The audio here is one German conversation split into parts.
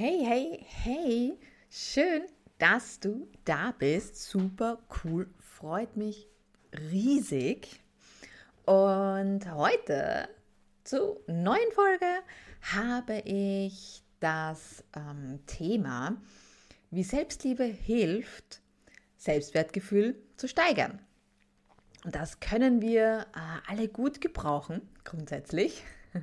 Hey, hey, hey, schön, dass du da bist. Super cool, freut mich riesig. Und heute zur neuen Folge habe ich das ähm, Thema, wie Selbstliebe hilft, Selbstwertgefühl zu steigern. Und das können wir äh, alle gut gebrauchen, grundsätzlich.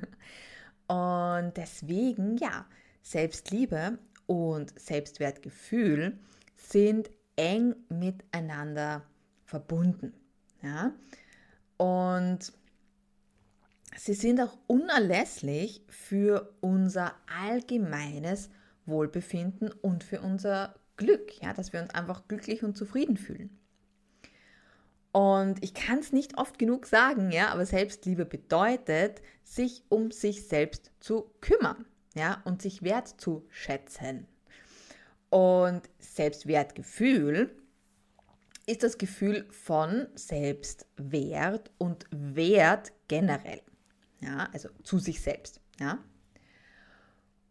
Und deswegen, ja, Selbstliebe und Selbstwertgefühl sind eng miteinander verbunden. Ja? Und sie sind auch unerlässlich für unser allgemeines Wohlbefinden und für unser Glück, ja, dass wir uns einfach glücklich und zufrieden fühlen. Und ich kann es nicht oft genug sagen, ja, aber Selbstliebe bedeutet, sich um sich selbst zu kümmern ja, und sich wert zu schätzen. Und Selbstwertgefühl ist das Gefühl von Selbstwert und Wert generell. Ja, also zu sich selbst. Ja.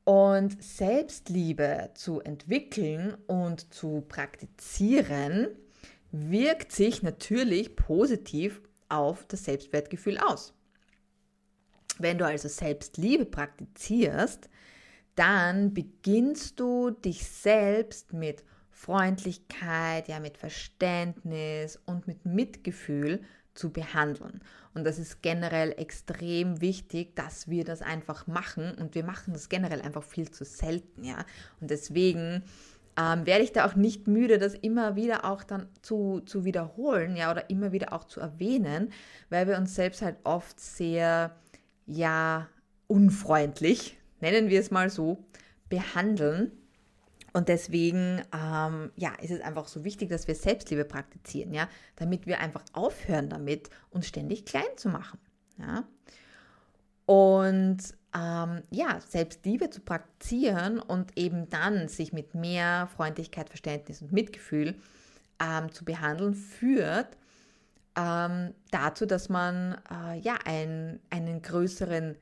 Und Selbstliebe zu entwickeln und zu praktizieren, wirkt sich natürlich positiv auf das Selbstwertgefühl aus. Wenn du also Selbstliebe praktizierst, dann beginnst du dich selbst mit Freundlichkeit, ja, mit Verständnis und mit Mitgefühl zu behandeln. Und das ist generell extrem wichtig, dass wir das einfach machen und wir machen das generell einfach viel zu selten, ja. Und deswegen ähm, werde ich da auch nicht müde, das immer wieder auch dann zu, zu wiederholen, ja, oder immer wieder auch zu erwähnen, weil wir uns selbst halt oft sehr, ja, unfreundlich nennen wir es mal so, behandeln. Und deswegen ähm, ja, ist es einfach so wichtig, dass wir Selbstliebe praktizieren, ja, damit wir einfach aufhören damit, uns ständig klein zu machen. Ja. Und ähm, ja, Selbstliebe zu praktizieren und eben dann sich mit mehr Freundlichkeit, Verständnis und Mitgefühl ähm, zu behandeln, führt ähm, dazu, dass man äh, ja ein, einen größeren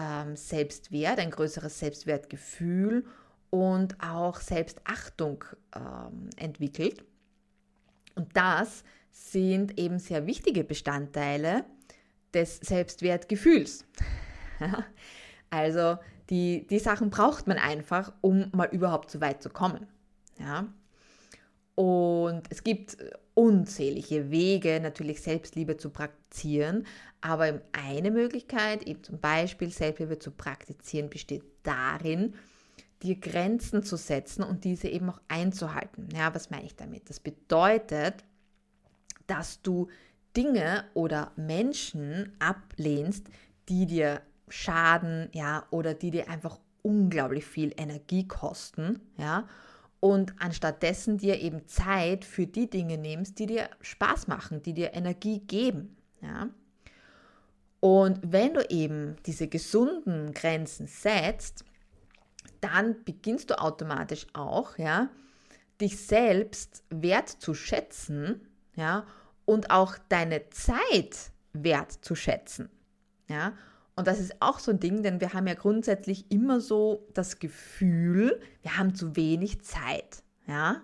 ähm, Selbstwert, ein größeres Selbstwertgefühl und auch Selbstachtung ähm, entwickelt. Und das sind eben sehr wichtige Bestandteile des Selbstwertgefühls. also die, die Sachen braucht man einfach, um mal überhaupt so weit zu kommen. Ja? Und es gibt unzählige Wege, natürlich Selbstliebe zu praktizieren. Aber eine Möglichkeit, eben zum Beispiel Selbstliebe zu praktizieren, besteht darin, dir Grenzen zu setzen und diese eben auch einzuhalten. Ja, was meine ich damit? Das bedeutet, dass du Dinge oder Menschen ablehnst, die dir schaden, ja, oder die dir einfach unglaublich viel Energie kosten, ja, und anstattdessen dir eben Zeit für die Dinge nimmst, die dir Spaß machen, die dir Energie geben. Ja? Und wenn du eben diese gesunden Grenzen setzt, dann beginnst du automatisch auch, ja, dich selbst wert zu schätzen, ja, und auch deine Zeit wert zu schätzen, ja. Und das ist auch so ein Ding, denn wir haben ja grundsätzlich immer so das Gefühl, wir haben zu wenig Zeit. Ja?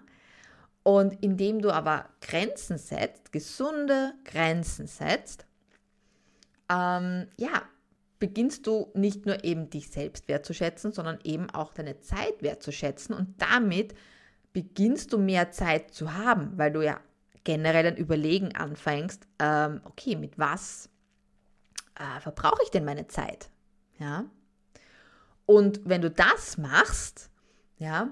Und indem du aber Grenzen setzt, gesunde Grenzen setzt, ähm, ja, beginnst du nicht nur eben dich selbst wertzuschätzen, sondern eben auch deine Zeit wertzuschätzen und damit beginnst du mehr Zeit zu haben, weil du ja generell ein Überlegen anfängst, ähm, okay, mit was äh, verbrauche ich denn meine Zeit? Ja. Und wenn du das machst, ja,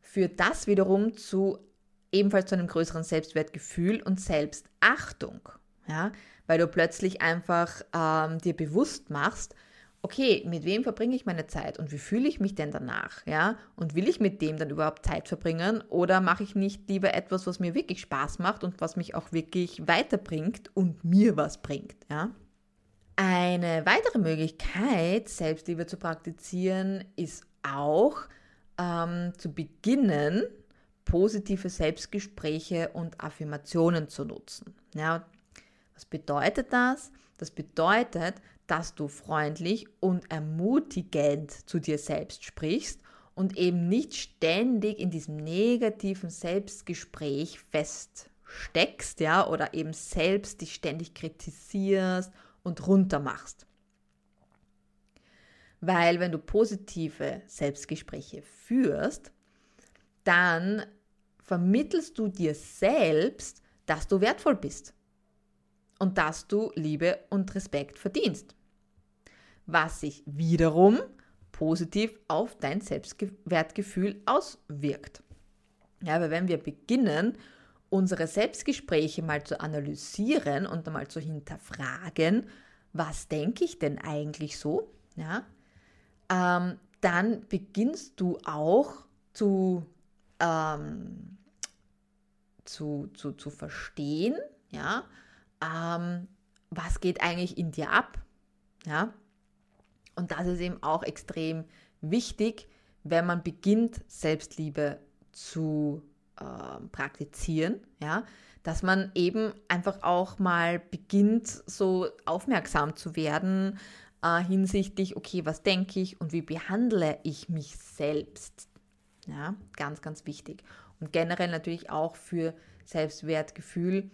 führt das wiederum zu ebenfalls zu einem größeren Selbstwertgefühl und Selbstachtung, ja, weil du plötzlich einfach ähm, dir bewusst machst, okay, mit wem verbringe ich meine Zeit und wie fühle ich mich denn danach, ja? Und will ich mit dem dann überhaupt Zeit verbringen oder mache ich nicht lieber etwas, was mir wirklich Spaß macht und was mich auch wirklich weiterbringt und mir was bringt, ja? Eine weitere Möglichkeit, Selbstliebe zu praktizieren, ist auch ähm, zu beginnen, positive Selbstgespräche und Affirmationen zu nutzen. Ja, was bedeutet das? Das bedeutet, dass du freundlich und ermutigend zu dir selbst sprichst und eben nicht ständig in diesem negativen Selbstgespräch feststeckst, ja, oder eben selbst dich ständig kritisierst und runtermachst. Weil wenn du positive Selbstgespräche führst, dann vermittelst du dir selbst, dass du wertvoll bist und dass du Liebe und Respekt verdienst. Was sich wiederum positiv auf dein Selbstwertgefühl auswirkt. Ja, aber wenn wir beginnen, unsere Selbstgespräche mal zu analysieren und mal zu hinterfragen, was denke ich denn eigentlich so, ja, ähm, dann beginnst du auch zu, ähm, zu, zu, zu verstehen, ja, ähm, was geht eigentlich in dir ab, ja. Und das ist eben auch extrem wichtig, wenn man beginnt, Selbstliebe zu äh, praktizieren, ja, dass man eben einfach auch mal beginnt, so aufmerksam zu werden äh, hinsichtlich, okay, was denke ich und wie behandle ich mich selbst. Ja, ganz, ganz wichtig. Und generell natürlich auch für Selbstwertgefühl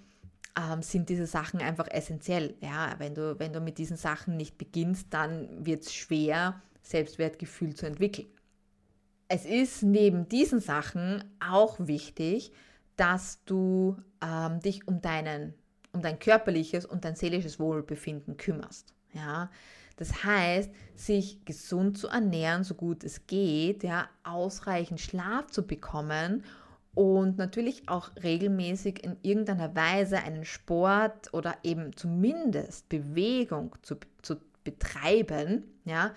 ähm, sind diese Sachen einfach essentiell. Ja, wenn du, wenn du mit diesen Sachen nicht beginnst, dann wird es schwer, Selbstwertgefühl zu entwickeln. Es ist neben diesen Sachen auch wichtig, dass du ähm, dich um, deinen, um dein körperliches und dein seelisches Wohlbefinden kümmerst. Ja, das heißt, sich gesund zu ernähren, so gut es geht, ja, ausreichend Schlaf zu bekommen und natürlich auch regelmäßig in irgendeiner Weise einen Sport oder eben zumindest Bewegung zu, zu betreiben, ja,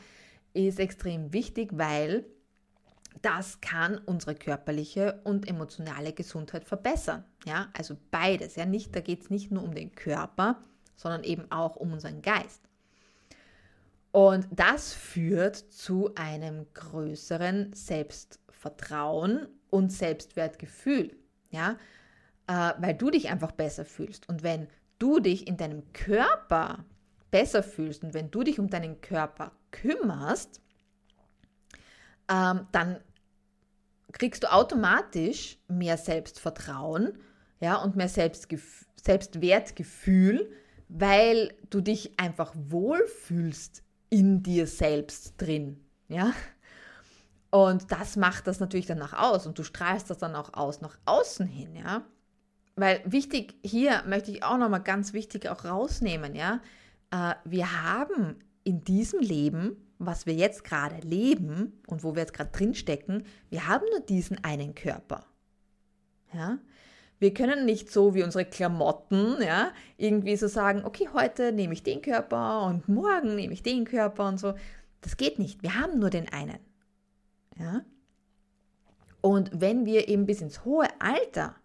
ist extrem wichtig, weil das kann unsere körperliche und emotionale Gesundheit verbessern. Ja, also beides. Ja, nicht, da geht es nicht nur um den Körper, sondern eben auch um unseren Geist. Und das führt zu einem größeren Selbstvertrauen und Selbstwertgefühl. Ja, äh, weil du dich einfach besser fühlst. Und wenn du dich in deinem Körper besser fühlst und wenn du dich um deinen Körper kümmerst, ähm, dann kriegst du automatisch mehr Selbstvertrauen ja, und mehr Selbstwertgefühl, weil du dich einfach wohlfühlst in dir selbst drin. Ja? Und das macht das natürlich dann nach aus und du strahlst das dann auch aus, nach außen hin, ja. Weil wichtig, hier möchte ich auch nochmal ganz wichtig auch rausnehmen, ja. Äh, wir haben in diesem Leben was wir jetzt gerade leben und wo wir jetzt gerade drin stecken, wir haben nur diesen einen Körper. Ja? Wir können nicht so wie unsere Klamotten, ja, irgendwie so sagen, okay, heute nehme ich den Körper und morgen nehme ich den Körper und so. Das geht nicht. Wir haben nur den einen. Ja? Und wenn wir eben bis ins hohe Alter,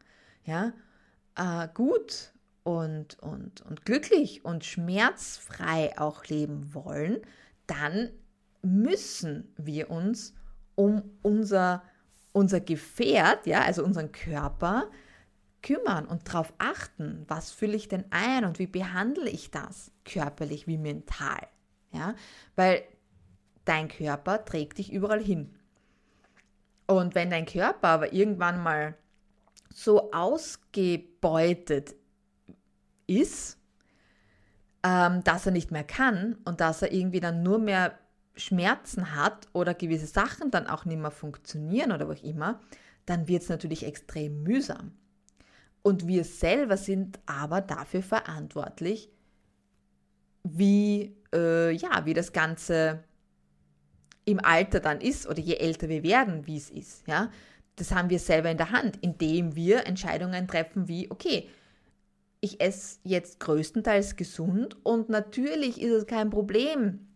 ja, äh, gut und, und, und glücklich und schmerzfrei auch leben wollen, dann müssen wir uns um unser, unser Gefährt, ja, also unseren Körper, kümmern und darauf achten, was fülle ich denn ein und wie behandle ich das, körperlich wie mental. Ja? Weil dein Körper trägt dich überall hin. Und wenn dein Körper aber irgendwann mal so ausgebeutet ist, ähm, dass er nicht mehr kann und dass er irgendwie dann nur mehr Schmerzen hat oder gewisse Sachen dann auch nicht mehr funktionieren oder was immer, dann wird es natürlich extrem mühsam. Und wir selber sind aber dafür verantwortlich, wie, äh, ja, wie das Ganze im Alter dann ist oder je älter wir werden, wie es ist. Ja? Das haben wir selber in der Hand, indem wir Entscheidungen treffen wie, okay, ich esse jetzt größtenteils gesund und natürlich ist es kein Problem,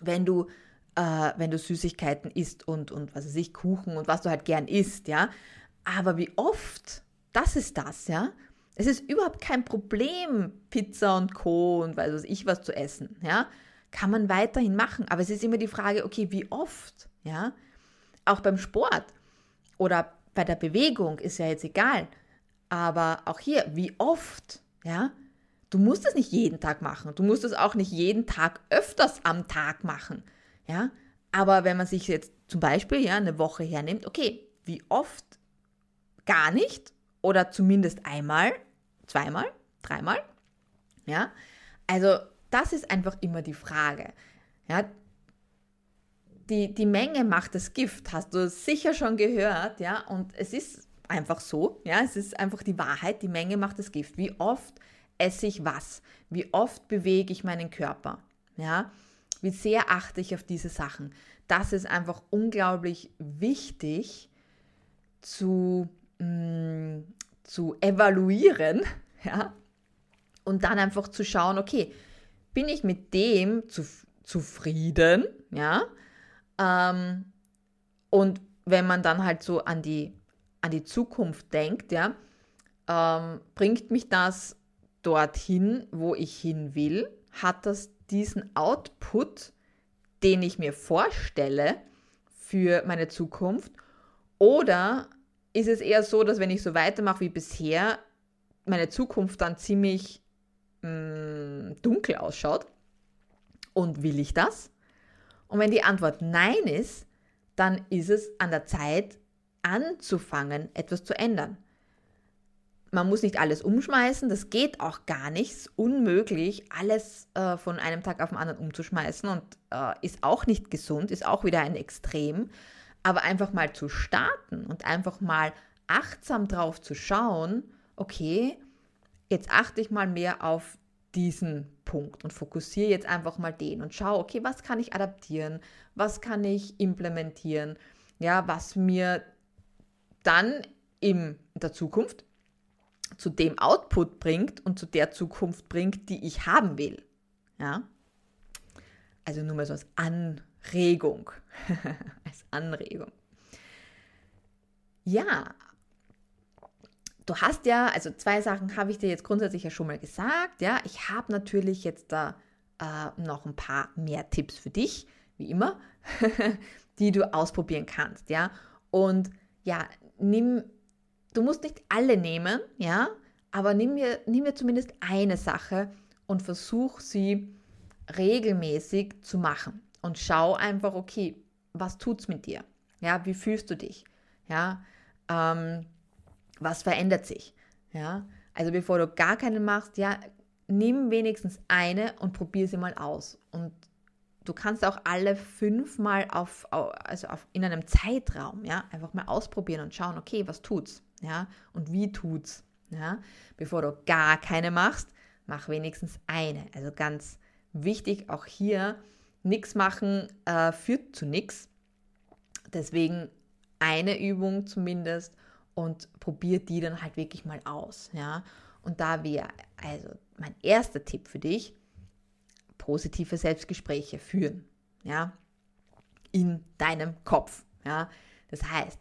wenn du, äh, wenn du Süßigkeiten isst und, und was weiß ich, Kuchen und was du halt gern isst, ja. Aber wie oft, das ist das, ja. Es ist überhaupt kein Problem, Pizza und Co. und weiß was ich was zu essen, ja. Kann man weiterhin machen. Aber es ist immer die Frage, okay, wie oft, ja. Auch beim Sport oder bei der Bewegung ist ja jetzt egal. Aber auch hier, wie oft, ja. Du musst es nicht jeden Tag machen. Du musst es auch nicht jeden Tag öfters am Tag machen. Ja? Aber wenn man sich jetzt zum Beispiel ja, eine Woche hernimmt, okay, wie oft gar nicht oder zumindest einmal, zweimal, dreimal. Ja, also das ist einfach immer die Frage. Ja, die, die Menge macht das Gift, hast du sicher schon gehört, ja, und es ist einfach so, ja, es ist einfach die Wahrheit, die Menge macht das Gift. Wie oft esse ich was? Wie oft bewege ich meinen Körper? Ja, wie sehr achte ich auf diese Sachen? Das ist einfach unglaublich wichtig zu, mh, mm, zu evaluieren, ja, und dann einfach zu schauen, okay, bin ich mit dem zu, zufrieden, ja, ähm, und wenn man dann halt so an die, an die Zukunft denkt, ja, ähm, bringt mich das dorthin, wo ich hin will? Hat das diesen Output, den ich mir vorstelle für meine Zukunft? Oder ist es eher so, dass wenn ich so weitermache wie bisher, meine Zukunft dann ziemlich mh, mm, dunkel ausschaut? Und will ich das? Und wenn die Antwort Nein ist, dann ist es an der Zeit, anzufangen, etwas zu ändern. Man muss nicht alles umschmeißen, das geht auch gar nicht, unmöglich, alles äh, von einem Tag auf den anderen umzuschmeißen und äh, ist auch nicht gesund, ist auch wieder ein Extrem. Aber einfach mal zu starten und einfach mal achtsam drauf zu schauen, okay, jetzt achte ich mal mehr auf diesen Punkt und fokussiere jetzt einfach mal den und schaue, okay, was kann ich adaptieren, was kann ich implementieren, ja, was mir dann in der Zukunft zu dem Output bringt und zu der Zukunft bringt, die ich haben will. Ja? Also nur mal so als Anregung. als Anregung. Ja, du hast ja, also zwei Sachen habe ich dir jetzt grundsätzlich ja schon mal gesagt. Ja, ich habe natürlich jetzt da äh, noch ein paar mehr Tipps für dich, wie immer, die du ausprobieren kannst. Ja, und ja, nimm, du musst nicht alle nehmen, ja, aber nimm mir, nimm mir zumindest eine Sache und versuch sie regelmäßig zu machen. Und schau einfach, okay, was tut's mit dir? Ja, wie fühlst du dich? Ja, ähm, was verändert sich? Ja, also bevor du gar keine machst, ja, nimm wenigstens eine und probier sie mal aus. Und du kannst auch alle fünfmal auf, also auf, in einem Zeitraum, ja, einfach mal ausprobieren und schauen, okay, was tut's, ja, und wie tut's, ja. Bevor du gar keine machst, mach wenigstens eine. Also ganz wichtig, auch hier, nichts machen äh, führt zu nichts. Deswegen eine Übung zumindest und probier die dann halt wirklich mal aus. Ja? Und da wäre also mein erster Tipp für dich, positive Selbstgespräche führen. Ja? In deinem Kopf. Ja? Das heißt,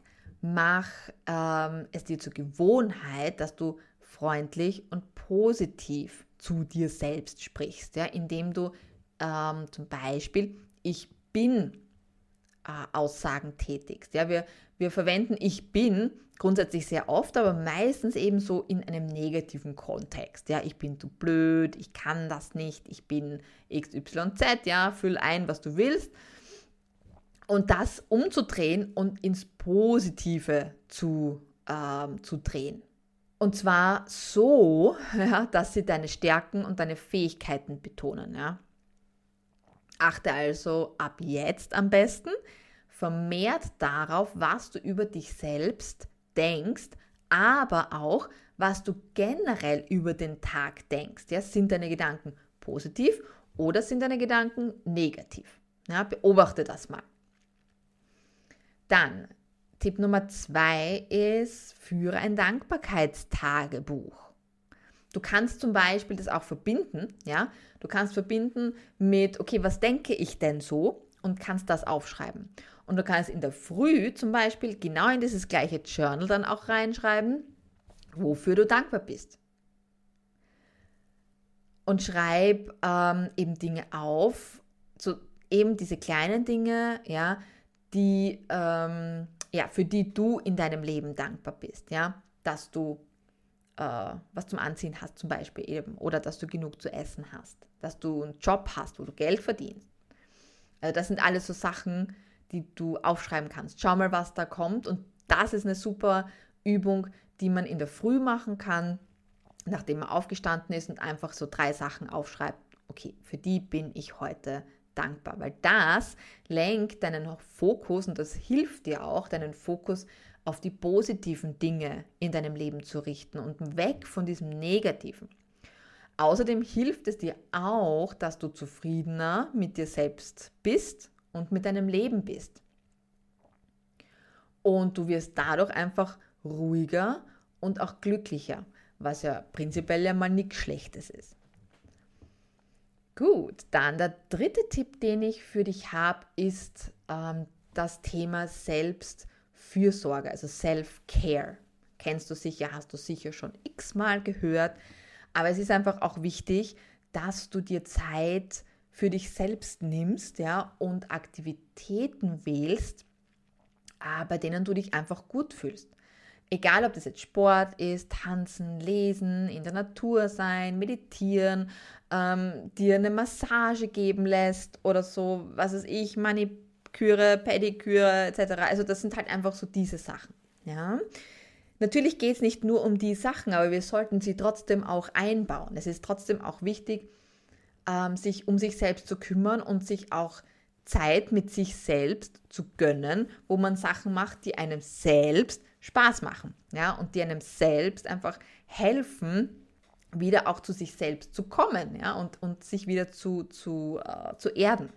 mach ähm, es dir zur Gewohnheit, dass du freundlich und positiv zu dir selbst sprichst, ja? indem du ähm, zum Beispiel ich bin äh, Aussagen tätigst. Ja? Wir, wir verwenden ich bin grundsätzlich sehr oft, aber meistens eben so in einem negativen Kontext. Ja, ich bin zu blöd, ich kann das nicht, ich bin XYZ, ja, füll ein, was du willst. Und das umzudrehen und ins Positive zu, ähm, zu drehen. Und zwar so, ja, dass sie deine Stärken und deine Fähigkeiten betonen. Ja. Achte also ab jetzt am besten vermehrt darauf, was du über dich selbst denkst, aber auch, was du generell über den Tag denkst. Ja, sind deine Gedanken positiv oder sind deine Gedanken negativ? Ja, beobachte das mal. Dann, Tipp Nummer zwei ist, führe ein Dankbarkeitstagebuch. Du kannst zum Beispiel das auch verbinden, ja. Du kannst verbinden mit, okay, was denke ich denn so? Und kannst das aufschreiben. Und du kannst in der Früh zum Beispiel genau in dieses gleiche Journal dann auch reinschreiben, wofür du dankbar bist. Und schreib ähm, eben Dinge auf, so eben diese kleinen Dinge, ja, die, ähm, ja, für die du in deinem Leben dankbar bist, ja, dass du äh, was zum Anziehen hast zum Beispiel eben oder dass du genug zu essen hast, dass du einen Job hast, wo du Geld verdienst. Also das sind alles so Sachen, die du aufschreiben kannst. Schau mal, was da kommt. Und das ist eine super Übung, die man in der Früh machen kann, nachdem man aufgestanden ist und einfach so drei Sachen aufschreibt. Okay, für die bin ich heute dankbar, weil das lenkt deinen Fokus und das hilft dir auch, deinen Fokus auf die positiven Dinge in deinem Leben zu richten und weg von diesem Negativen. Außerdem hilft es dir auch, dass du zufriedener mit dir selbst bist und mit deinem Leben bist. Und du wirst dadurch einfach ruhiger und auch glücklicher, was ja prinzipiell ja mal nichts Schlechtes ist. Gut, dann der dritte Tipp, den ich für dich habe, ist ähm, das Thema Selbstfürsorge, also Self-Care. Kennst du sicher, hast du sicher schon x-mal gehört, aber es ist einfach auch wichtig, dass du dir Zeit für dich selbst nimmst ja, und Aktivitäten wählst, bei denen du dich einfach gut fühlst. Egal, ob das jetzt Sport ist, tanzen, lesen, in der Natur sein, meditieren, ähm, dir eine Massage geben lässt oder so, was weiß ich, Maniküre, Pediküre etc. Also das sind halt einfach so diese Sachen. Ja. Natürlich geht es nicht nur um die Sachen, aber wir sollten sie trotzdem auch einbauen. Es ist trotzdem auch wichtig, ähm, sich um sich selbst zu kümmern und sich auch Zeit mit sich selbst zu gönnen, wo man Sachen macht, die einem selbst Spaß machen, ja, und die einem selbst einfach helfen, wieder auch zu sich selbst zu kommen, ja, und, und sich wieder zu, zu, äh, zu erden.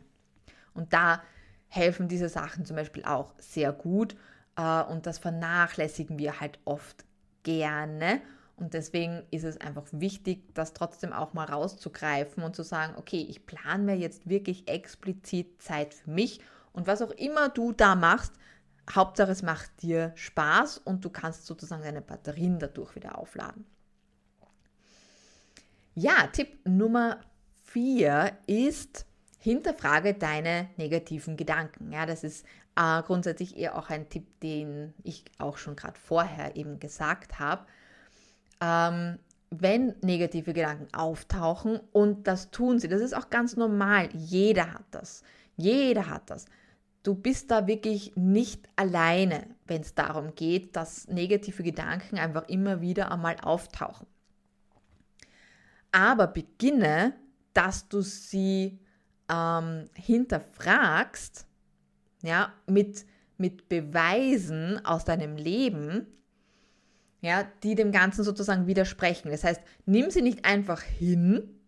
Und da helfen diese Sachen zum Beispiel auch sehr gut äh, und das vernachlässigen wir halt oft gerne. Und deswegen ist es einfach wichtig, das trotzdem auch mal rauszugreifen und zu sagen, okay, ich plane mir jetzt wirklich explizit Zeit für mich und was auch immer du da machst, Hauptsache es macht dir Spaß und du kannst sozusagen deine Batterien dadurch wieder aufladen. Ja, Tipp Nummer vier ist, hinterfrage deine negativen Gedanken. Ja, das ist äh, grundsätzlich eher auch ein Tipp, den ich auch schon gerade vorher eben gesagt habe. Ähm, wenn negative Gedanken auftauchen und das tun sie, das ist auch ganz normal. Jeder hat das. Jeder hat das. Du bist da wirklich nicht alleine, wenn es darum geht, dass negative Gedanken einfach immer wieder einmal auftauchen aber beginne, dass du sie ähm, hinterfragst, ja, mit, mit Beweisen aus deinem Leben, ja, die dem Ganzen sozusagen widersprechen. Das heißt, nimm sie nicht einfach hin,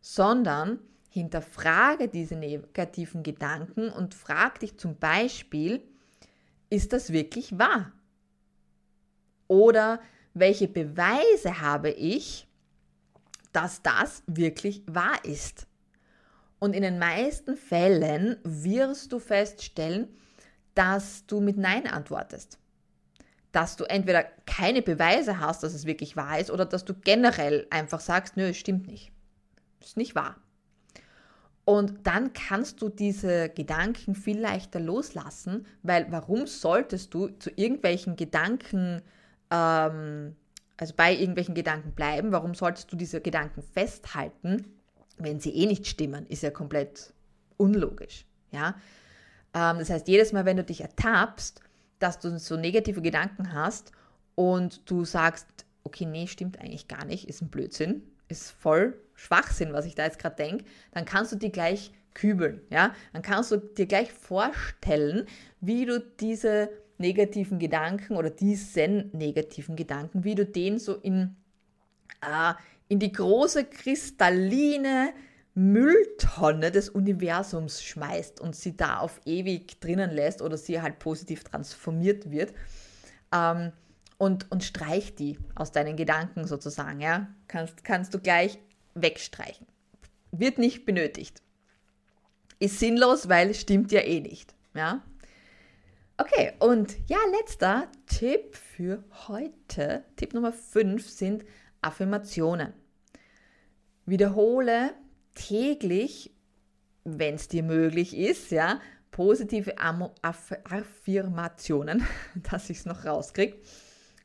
sondern hinterfrage diese negativen Gedanken und frag dich zum Beispiel, ist das wirklich wahr? Oder welche Beweise habe ich, dass das wirklich wahr ist. Und in den meisten Fällen wirst du feststellen, dass du mit Nein antwortest. Dass du entweder keine Beweise hast, dass es wirklich wahr ist, oder dass du generell einfach sagst, nö, es stimmt nicht. Ist nicht wahr. Und dann kannst du diese Gedanken viel leichter loslassen, weil warum solltest du zu irgendwelchen Gedanken ähm, also bei irgendwelchen Gedanken bleiben. Warum solltest du diese Gedanken festhalten, wenn sie eh nicht stimmen? Ist ja komplett unlogisch. Ja? Ähm, das heißt, jedes Mal, wenn du dich ertappst, dass du so negative Gedanken hast und du sagst, okay, nee, stimmt eigentlich gar nicht, ist ein Blödsinn, ist voll Schwachsinn, was ich da jetzt gerade denke, dann kannst du die gleich kübeln, ja? Dann kannst du dir gleich vorstellen, wie du diese negativen Gedanken oder diesen negativen Gedanken, wie du den so in, äh, in die große kristalline Mülltonne des Universums schmeißt und sie da auf ewig drinnen lässt oder sie halt positiv transformiert wird. Ähm, und, und streich die aus deinen Gedanken sozusagen, ja. Kannst, kannst du gleich wegstreichen. Wird nicht benötigt. Ist sinnlos, weil es stimmt ja eh nicht, ja. Okay, und ja, letzter Tipp für heute, Tipp Nummer 5 sind Affirmationen. Wiederhole täglich, wenn es dir möglich ist, ja, positive Aff Affirmationen, dass ich es noch rauskriege.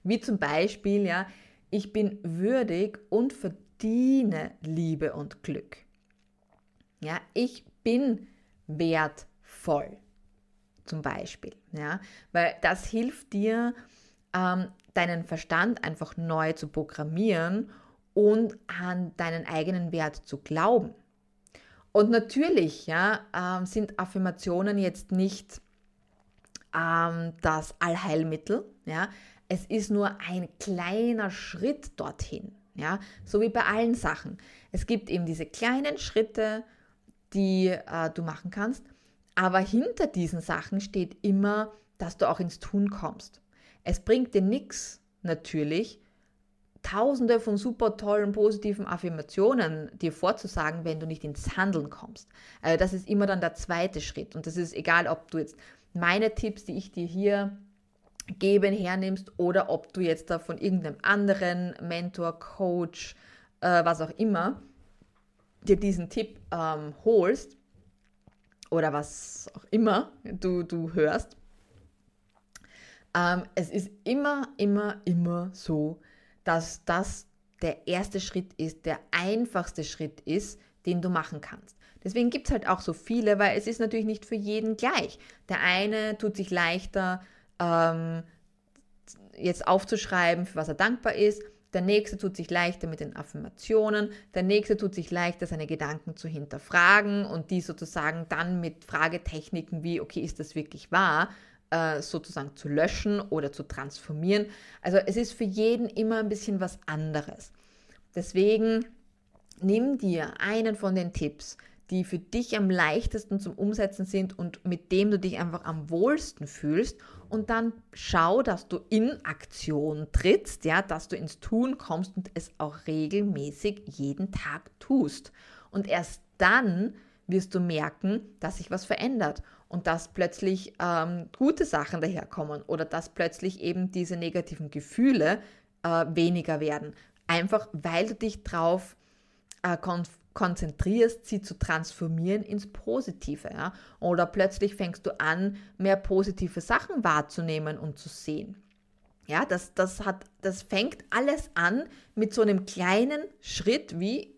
Wie zum Beispiel, ja, ich bin würdig und verdiene Liebe und Glück. Ja, ich bin wertvoll. zum Beispiel. Ja? Weil das hilft dir, ähm, deinen Verstand einfach neu zu programmieren und an deinen eigenen Wert zu glauben. Und natürlich ja, ähm, sind Affirmationen jetzt nicht ähm, das Allheilmittel. Ja? Es ist nur ein kleiner Schritt dorthin. Ja? So wie bei allen Sachen. Es gibt eben diese kleinen Schritte, die äh, du machen kannst. Aber hinter diesen Sachen steht immer, dass du auch ins Tun kommst. Es bringt dir nichts, natürlich, tausende von super tollen, positiven Affirmationen dir vorzusagen, wenn du nicht ins Handeln kommst. Also das ist immer dann der zweite Schritt. Und das ist egal, ob du jetzt meine Tipps, die ich dir hier gebe, hernimmst oder ob du jetzt da von irgendeinem anderen Mentor, Coach, äh, was auch immer, dir diesen Tipp ähm, holst oder was auch immer du, du hörst. Ähm, es ist immer, immer, immer so, dass das der erste Schritt ist, der einfachste Schritt ist, den du machen kannst. Deswegen gibt es halt auch so viele, weil es ist natürlich nicht für jeden gleich. Der eine tut sich leichter, ähm, jetzt aufzuschreiben, für was er dankbar ist. Der nächste tut sich leichter mit den Affirmationen. Der nächste tut sich leichter, seine Gedanken zu hinterfragen und die sozusagen dann mit Fragetechniken wie, okay, ist das wirklich wahr, äh, sozusagen zu löschen oder zu transformieren. Also es ist für jeden immer ein bisschen was anderes. Deswegen nimm dir einen von den Tipps, die für dich am leichtesten zum Umsetzen sind und mit dem du dich einfach am wohlsten fühlst und dann schau, dass du in Aktion trittst, ja, dass du ins Tun kommst und es auch regelmäßig jeden Tag tust. Und erst dann wirst du merken, dass sich was verändert und dass plötzlich ähm, gute Sachen daherkommen oder dass plötzlich eben diese negativen Gefühle äh, weniger werden. Einfach weil du dich drauf äh, kon konzentrierst, sie zu transformieren ins Positive. Ja? Oder plötzlich fängst du an, mehr positive Sachen wahrzunehmen und zu sehen. Ja, das, das, hat, das fängt alles an mit so einem kleinen Schritt wie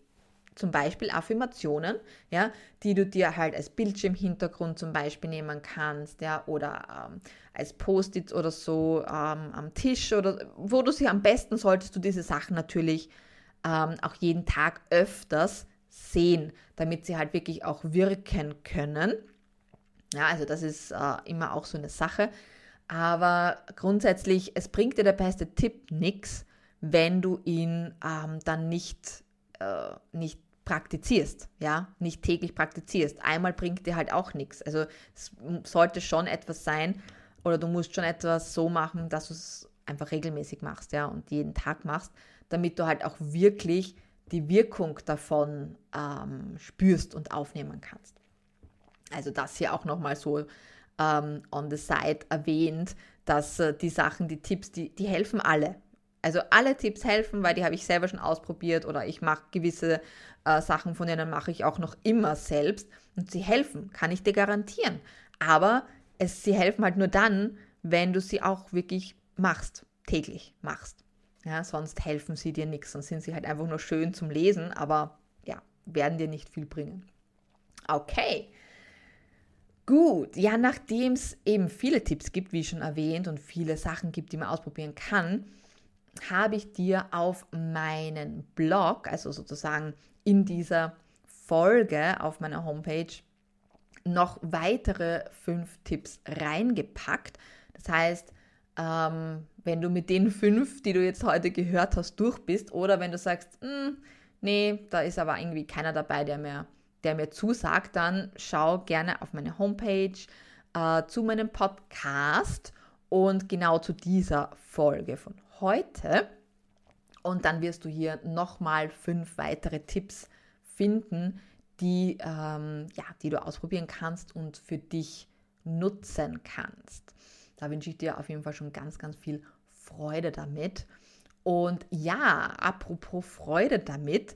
zum Beispiel Affirmationen, ja, die du dir halt als Bildschirmhintergrund zum Beispiel nehmen kannst, ja, oder ähm, als Post-it oder so ähm, am Tisch oder wo du sie am besten solltest du diese Sachen natürlich ähm, auch jeden Tag öfters sehen, damit sie halt wirklich auch wirken können. Ja, also das ist äh, immer auch so eine Sache. Aber grundsätzlich, es bringt dir der beste Tipp nichts, wenn du ihn ähm, dann nicht, äh, nicht praktizierst, ja, nicht täglich praktizierst. Einmal bringt dir halt auch nichts. Also es sollte schon etwas sein oder du musst schon etwas so machen, dass du es einfach regelmäßig machst, ja, und jeden Tag machst, damit du halt auch wirklich die Wirkung davon ähm, spürst und aufnehmen kannst. Also das hier auch nochmal so ähm, on the side erwähnt, dass äh, die Sachen, die Tipps, die, die helfen alle. Also alle Tipps helfen, weil die habe ich selber schon ausprobiert oder ich mache gewisse äh, Sachen, von denen mache ich auch noch immer selbst und sie helfen, kann ich dir garantieren. Aber es, sie helfen halt nur dann, wenn du sie auch wirklich machst, täglich machst. Ja, sonst helfen sie dir nichts, sonst sind sie halt einfach nur schön zum Lesen, aber ja, werden dir nicht viel bringen. Okay. Gut, ja, nachdem es eben viele Tipps gibt, wie schon erwähnt, und viele Sachen gibt, die man ausprobieren kann, habe ich dir auf meinen Blog, also sozusagen in dieser Folge auf meiner Homepage, noch weitere fünf Tipps reingepackt. Das heißt, ähm, wenn du mit den fünf, die du jetzt heute gehört hast, durch bist, oder wenn du sagst, hm, nee, da ist aber irgendwie keiner dabei, der mir, der mir zusagt, dann schau gerne auf meine Homepage äh, zu meinem Podcast und genau zu dieser Folge von heute. Und dann wirst du hier nochmal fünf weitere Tipps finden, die, ähm, ja, die du ausprobieren kannst und für dich nutzen kannst. Da wünsche ich dir auf jeden Fall schon ganz, ganz viel Freude damit. Und ja, apropos Freude damit,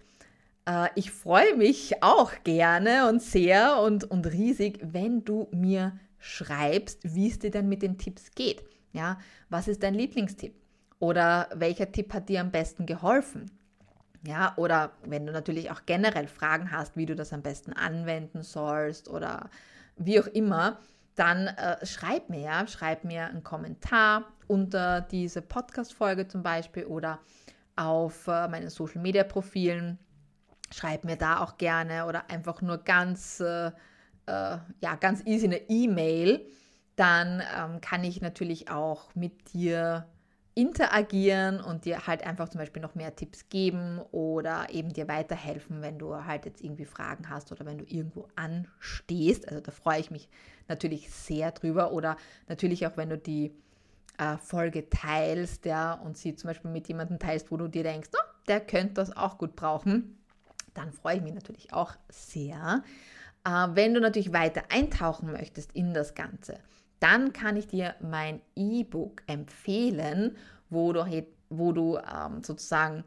äh, ich freue mich auch gerne und sehr und, und riesig, wenn du mir schreibst, wie es dir denn mit den Tipps geht. Ja, was ist dein Lieblingstipp? Oder welcher Tipp hat dir am besten geholfen? Ja, oder wenn du natürlich auch generell Fragen hast, wie du das am besten anwenden sollst oder wie auch immer, dann äh, schreib mir, ja, schreib mir einen Kommentar unter diese Podcast-Folge zum Beispiel oder auf äh, meinen Social-Media-Profilen. Schreib mir da auch gerne oder einfach nur ganz, äh, äh, ja, ganz easy eine E-Mail. Dann ähm, kann ich natürlich auch mit dir interagieren und dir halt einfach zum Beispiel noch mehr Tipps geben oder eben dir weiterhelfen, wenn du halt jetzt irgendwie Fragen hast oder wenn du irgendwo anstehst. Also da freue ich mich natürlich sehr drüber oder natürlich auch, wenn du die äh, Folge teilst, ja, und sie zum Beispiel mit jemandem teilst, wo du dir denkst, oh, der könnte das auch gut brauchen, dann freue ich mich natürlich auch sehr. Äh, wenn du natürlich weiter eintauchen möchtest in das Ganze, dann kann ich dir mein E-Book empfehlen, wo du, wo du ähm, sozusagen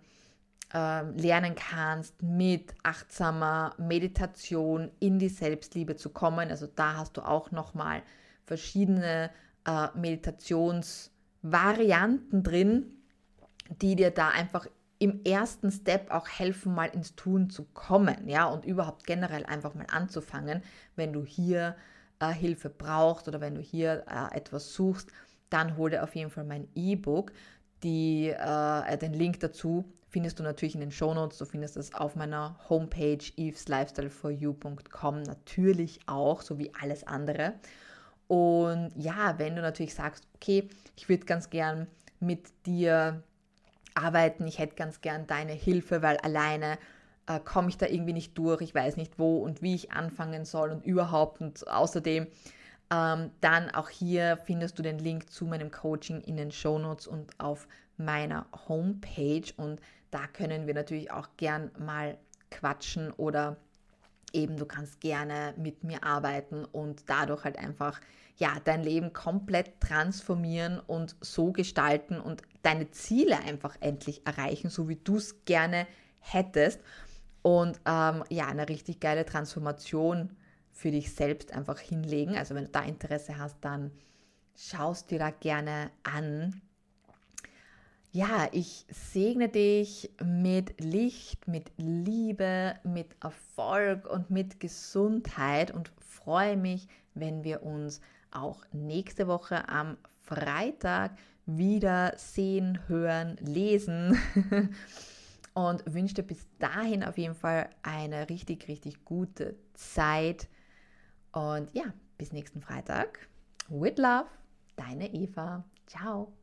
ähm, lernen kannst, mit achtsamer Meditation in die Selbstliebe zu kommen. Also da hast du auch nochmal verschiedene äh, Meditationsvarianten drin, die dir da einfach im ersten Step auch helfen, mal ins Tun zu kommen, ja, und überhaupt generell einfach mal anzufangen, wenn du hier äh, Hilfe brauchst oder wenn du hier äh, etwas suchst, dann hol dir auf jeden Fall mein E-Book. Die, äh, den Link dazu findest du natürlich in den Shownotes. Du findest es auf meiner Homepage eveslifestyleforyou.com natürlich auch, so wie alles andere. Und ja, wenn du natürlich sagst, okay, ich würde ganz gern mit dir arbeiten, ich hätte ganz gern deine Hilfe, weil alleine äh, komme ich da irgendwie nicht durch, ich weiß nicht wo und wie ich anfangen soll und überhaupt und außerdem ähm, dann auch hier findest du den Link zu meinem Coaching in den Show Notes und auf meiner Homepage und da können wir natürlich auch gern mal quatschen oder eben du kannst gerne mit mir arbeiten und dadurch halt einfach ja dein Leben komplett transformieren und so gestalten und deine Ziele einfach endlich erreichen, so wie du es gerne hättest und ähm, ja, eine richtig geile Transformation für dich selbst einfach hinlegen. Also wenn du da Interesse hast, dann schaust dir da gerne an. Ja, ich segne dich mit Licht, mit Liebe, mit Erfolg und mit Gesundheit und freue mich, wenn wir uns auch nächste Woche am Freitag wieder sehen, hören, lesen. und wünsche dir bis dahin auf jeden Fall eine richtig, richtig gute Zeit. Und ja, bis nächsten Freitag. With love, deine Eva. Ciao.